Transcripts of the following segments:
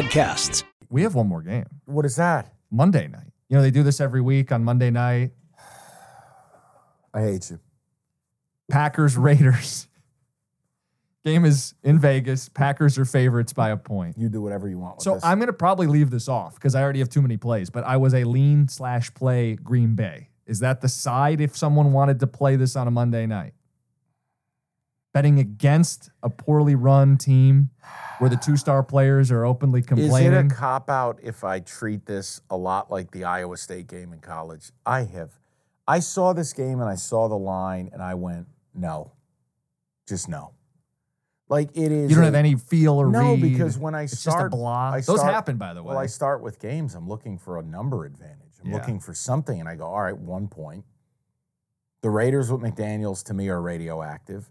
podcasts. We have one more game. What is that? Monday night. You know, they do this every week on Monday night. I hate you. Packers Raiders. Game is in Vegas. Packers are favorites by a point. You do whatever you want. With so this. I'm going to probably leave this off because I already have too many plays. But I was a lean slash play Green Bay. Is that the side if someone wanted to play this on a Monday night? Betting against a poorly run team where the two star players are openly complaining. Is it a cop out if I treat this a lot like the Iowa State game in college? I have. I saw this game and I saw the line and I went, no, just no. Like it is. you don't a- have any feel or no read. because when I it's start, just a blah. I Those start- happen by the way. Well, I start with games. I'm looking for a number advantage. I'm Yeah. looking for something, and I go, all right, one point. The Raiders with McDaniels to me are radioactive.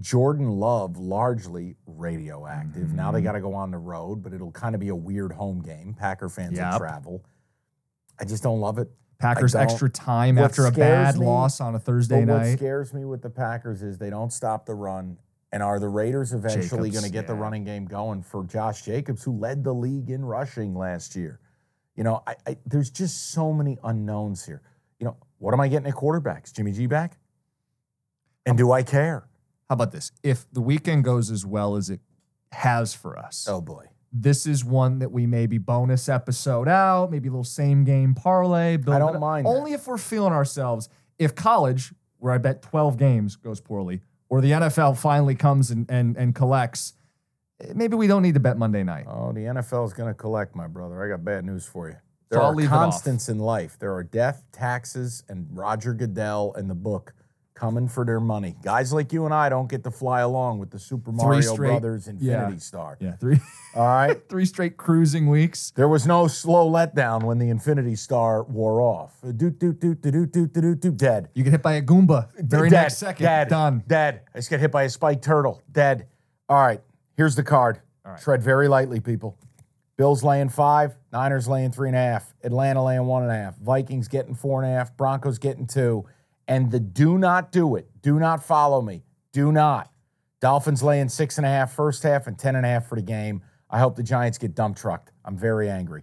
Jordan Love largely radioactive. Now they Mhm. got to go on the road, but it'll kind of be a weird home game. Packer fans will travel. I just don't love it. Packers extra time what after a bad me- loss on a Thursday but what night. scares me with the Packers is they don't stop the run. And are the Raiders eventually going to get the running game going for Josh Jacobs, who led the league in rushing last year? You know, I, I, there's just so many unknowns here. You know, what am I getting at quarterbacks? Jimmy G back? And do I care? How about this? If the weekend goes as well as it has for us, Oh boy. this is one that we maybe bonus episode out, maybe a little same game parlay. Build I don't up. mind that. Only if we're feeling ourselves. If college, where I bet 12 games goes poorly, or the NFL finally comes and, and, and collects, eh, maybe we don't need to bet Monday night. Oh, the NFL is going to collect, my brother. I got bad news for you. There I'll are leave it off. constants in life. There are death, taxes, and Roger Goodell and the book coming for their money. Guys like you and I don't get to fly along with the Super Mario straight- Brothers Infinity yeah. Star. Yeah, three All right. three straight cruising weeks. There was no slow letdown when the Infinity Star wore off. Uh, doot, doot, doot, doot, doot, doot, doot, doot, dead. You get hit by a Goomba very dead, next second. Dead. Done. Dead. I just got hit by a spiked turtle. Dead. All right. Here's the card. All right. Tread very lightly, people. Bills laying five, Niners laying three and a half, Atlanta laying one and a half, Vikings getting four and a half, Broncos getting two. And the do not do it, do not follow me, do not. Dolphins laying six and a half first half and ten and a half for the game. I hope the Giants get dump trucked. I'm very angry.